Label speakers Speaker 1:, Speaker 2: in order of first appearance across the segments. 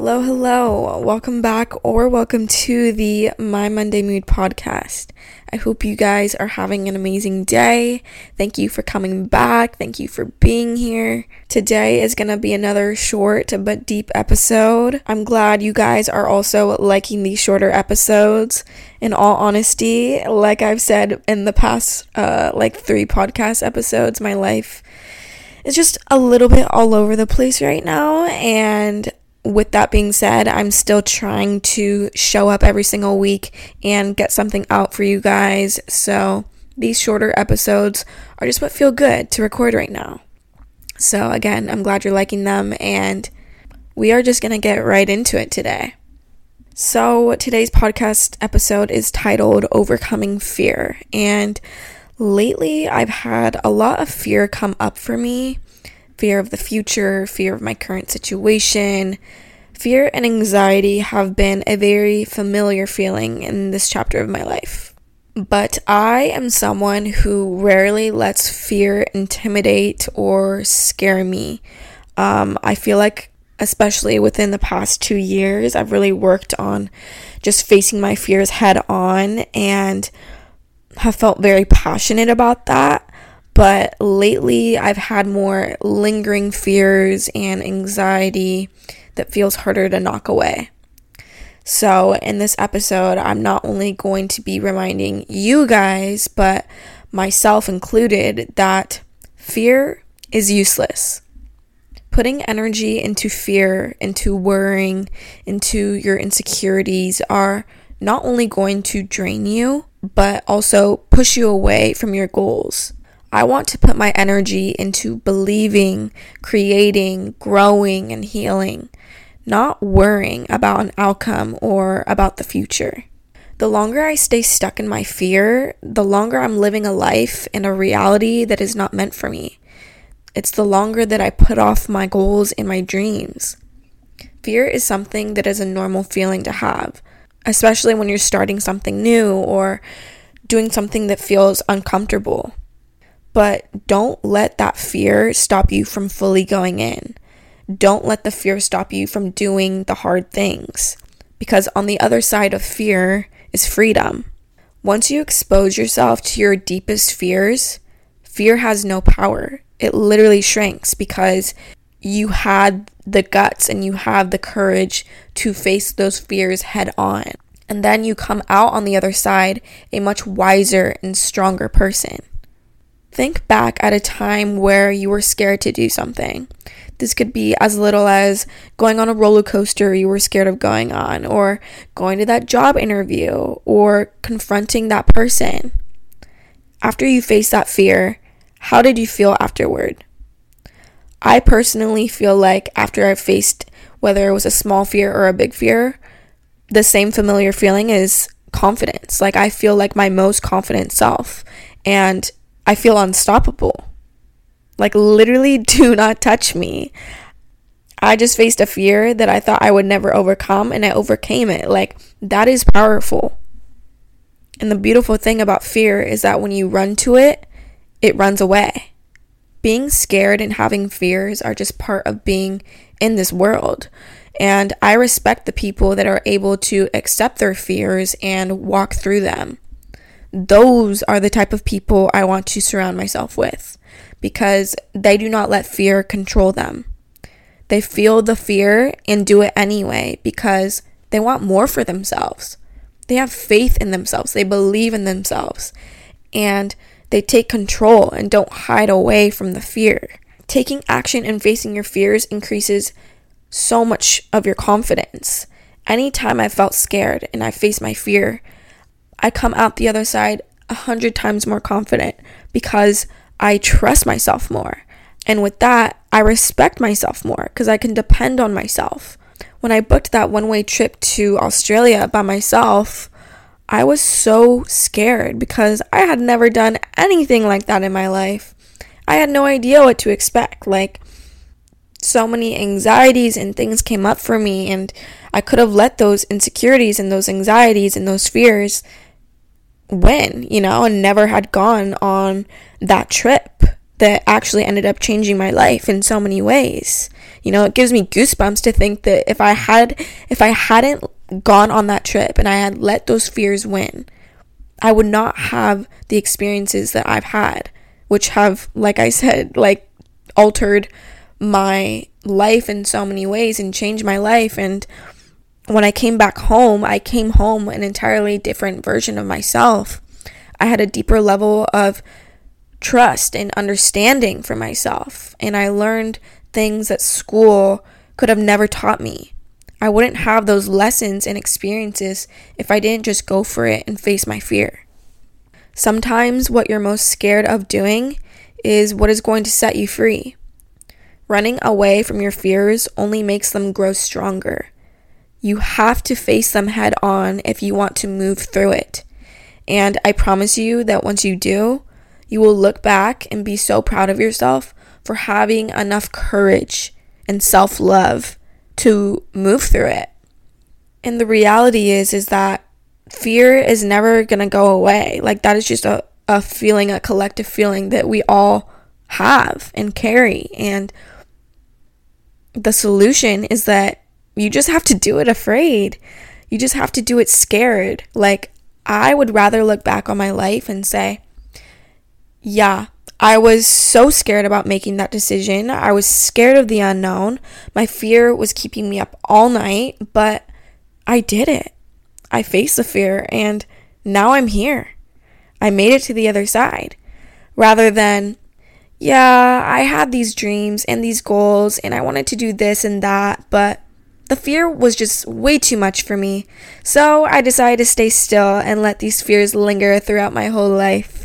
Speaker 1: Hello, hello. Welcome back or welcome to the My Monday Mood podcast. I hope you guys are having an amazing day. Thank you for coming back. Thank you for being here. Today is going to be another short but deep episode. I'm glad you guys are also liking these shorter episodes. In all honesty, like I've said in the past uh like 3 podcast episodes, my life is just a little bit all over the place right now and with that being said, I'm still trying to show up every single week and get something out for you guys. So these shorter episodes are just what feel good to record right now. So again, I'm glad you're liking them and we are just going to get right into it today. So today's podcast episode is titled Overcoming Fear and lately I've had a lot of fear come up for me fear of the future, fear of my current situation. Fear and anxiety have been a very familiar feeling in this chapter of my life. But I am someone who rarely lets fear intimidate or scare me. Um, I feel like, especially within the past two years, I've really worked on just facing my fears head on and have felt very passionate about that. But lately, I've had more lingering fears and anxiety that feels harder to knock away. So, in this episode, I'm not only going to be reminding you guys, but myself included, that fear is useless. Putting energy into fear, into worrying, into your insecurities are not only going to drain you, but also push you away from your goals. I want to put my energy into believing, creating, growing, and healing, not worrying about an outcome or about the future. The longer I stay stuck in my fear, the longer I'm living a life in a reality that is not meant for me. It's the longer that I put off my goals and my dreams. Fear is something that is a normal feeling to have, especially when you're starting something new or doing something that feels uncomfortable. But don't let that fear stop you from fully going in. Don't let the fear stop you from doing the hard things. Because on the other side of fear is freedom. Once you expose yourself to your deepest fears, fear has no power. It literally shrinks because you had the guts and you have the courage to face those fears head on. And then you come out on the other side a much wiser and stronger person. Think back at a time where you were scared to do something. This could be as little as going on a roller coaster you were scared of going on, or going to that job interview, or confronting that person. After you faced that fear, how did you feel afterward? I personally feel like after I faced whether it was a small fear or a big fear, the same familiar feeling is confidence. Like I feel like my most confident self. And I feel unstoppable. Like, literally, do not touch me. I just faced a fear that I thought I would never overcome, and I overcame it. Like, that is powerful. And the beautiful thing about fear is that when you run to it, it runs away. Being scared and having fears are just part of being in this world. And I respect the people that are able to accept their fears and walk through them those are the type of people I want to surround myself with because they do not let fear control them. They feel the fear and do it anyway because they want more for themselves. They have faith in themselves, they believe in themselves, and they take control and don't hide away from the fear. Taking action and facing your fears increases so much of your confidence. Anytime I felt scared and I faced my fear, I come out the other side a hundred times more confident because I trust myself more. And with that, I respect myself more because I can depend on myself. When I booked that one way trip to Australia by myself, I was so scared because I had never done anything like that in my life. I had no idea what to expect. Like, so many anxieties and things came up for me, and I could have let those insecurities and those anxieties and those fears win, you know, and never had gone on that trip that actually ended up changing my life in so many ways. You know, it gives me goosebumps to think that if I had if I hadn't gone on that trip and I had let those fears win, I would not have the experiences that I've had, which have like I said, like altered my life in so many ways and changed my life and when I came back home, I came home an entirely different version of myself. I had a deeper level of trust and understanding for myself. And I learned things that school could have never taught me. I wouldn't have those lessons and experiences if I didn't just go for it and face my fear. Sometimes what you're most scared of doing is what is going to set you free. Running away from your fears only makes them grow stronger. You have to face them head on if you want to move through it. And I promise you that once you do, you will look back and be so proud of yourself for having enough courage and self love to move through it. And the reality is is that fear is never going to go away. Like that is just a, a feeling, a collective feeling that we all have and carry. And the solution is that you just have to do it afraid. You just have to do it scared. Like I would rather look back on my life and say, yeah, I was so scared about making that decision. I was scared of the unknown. My fear was keeping me up all night, but I did it. I faced the fear and now I'm here. I made it to the other side. Rather than, yeah, I had these dreams and these goals and I wanted to do this and that, but the fear was just way too much for me. So I decided to stay still and let these fears linger throughout my whole life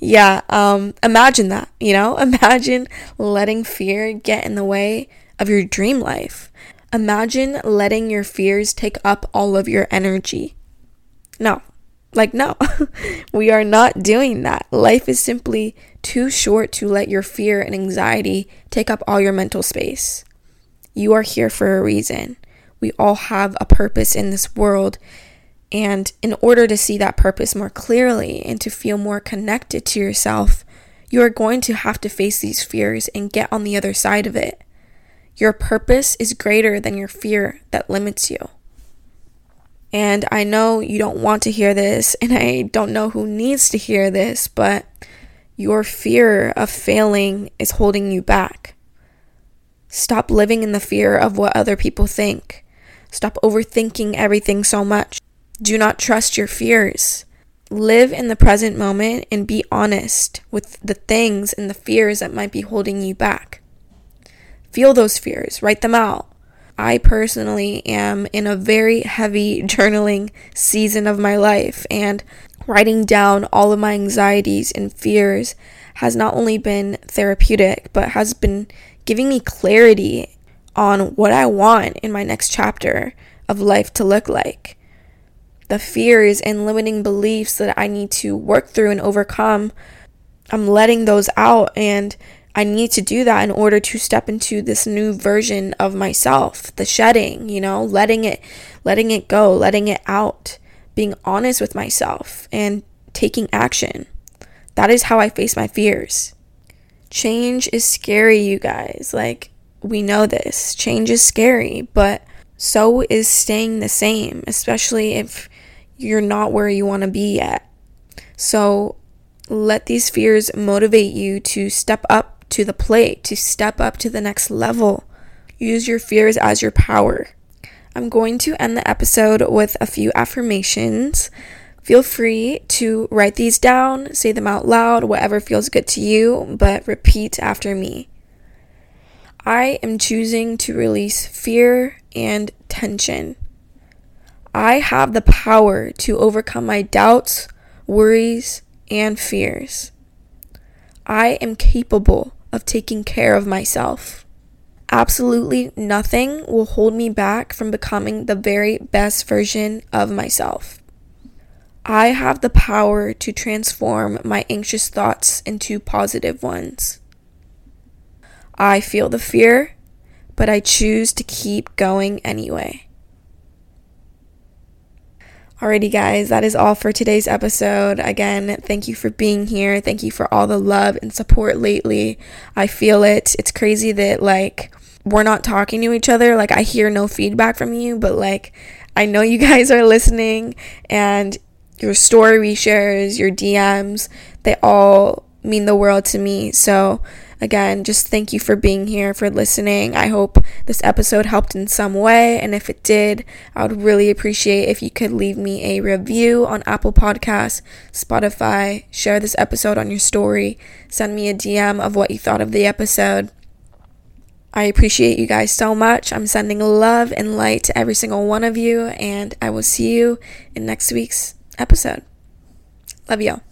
Speaker 1: yeah, um, imagine that, you know? Imagine letting fear get in the way of your dream life. Imagine letting your fears take up all of your energy. No, like, no, we are not doing that. Life is simply too short to let your fear and anxiety take up all your mental space. You are here for a reason. We all have a purpose in this world, and in order to see that purpose more clearly and to feel more connected to yourself, you are going to have to face these fears and get on the other side of it. Your purpose is greater than your fear that limits you. And I know you don't want to hear this, and I don't know who needs to hear this, but your fear of failing is holding you back. Stop living in the fear of what other people think. Stop overthinking everything so much. Do not trust your fears. Live in the present moment and be honest with the things and the fears that might be holding you back. Feel those fears, write them out. I personally am in a very heavy journaling season of my life, and writing down all of my anxieties and fears has not only been therapeutic, but has been giving me clarity on what I want in my next chapter of life to look like the fears and limiting beliefs that I need to work through and overcome, I'm letting those out and I need to do that in order to step into this new version of myself, the shedding, you know, letting it letting it go, letting it out, being honest with myself and taking action. That is how I face my fears. Change is scary, you guys. Like we know this. Change is scary, but so is staying the same, especially if you're not where you want to be yet. So let these fears motivate you to step up to the plate, to step up to the next level. Use your fears as your power. I'm going to end the episode with a few affirmations. Feel free to write these down, say them out loud, whatever feels good to you, but repeat after me. I am choosing to release fear and tension. I have the power to overcome my doubts, worries, and fears. I am capable of taking care of myself. Absolutely nothing will hold me back from becoming the very best version of myself. I have the power to transform my anxious thoughts into positive ones. I feel the fear, but I choose to keep going anyway. Alrighty, guys, that is all for today's episode. Again, thank you for being here. Thank you for all the love and support lately. I feel it. It's crazy that, like, we're not talking to each other. Like, I hear no feedback from you, but, like, I know you guys are listening, and your story shares, your DMs, they all mean the world to me. So, Again, just thank you for being here, for listening. I hope this episode helped in some way. And if it did, I would really appreciate if you could leave me a review on Apple Podcasts, Spotify, share this episode on your story, send me a DM of what you thought of the episode. I appreciate you guys so much. I'm sending love and light to every single one of you, and I will see you in next week's episode. Love y'all.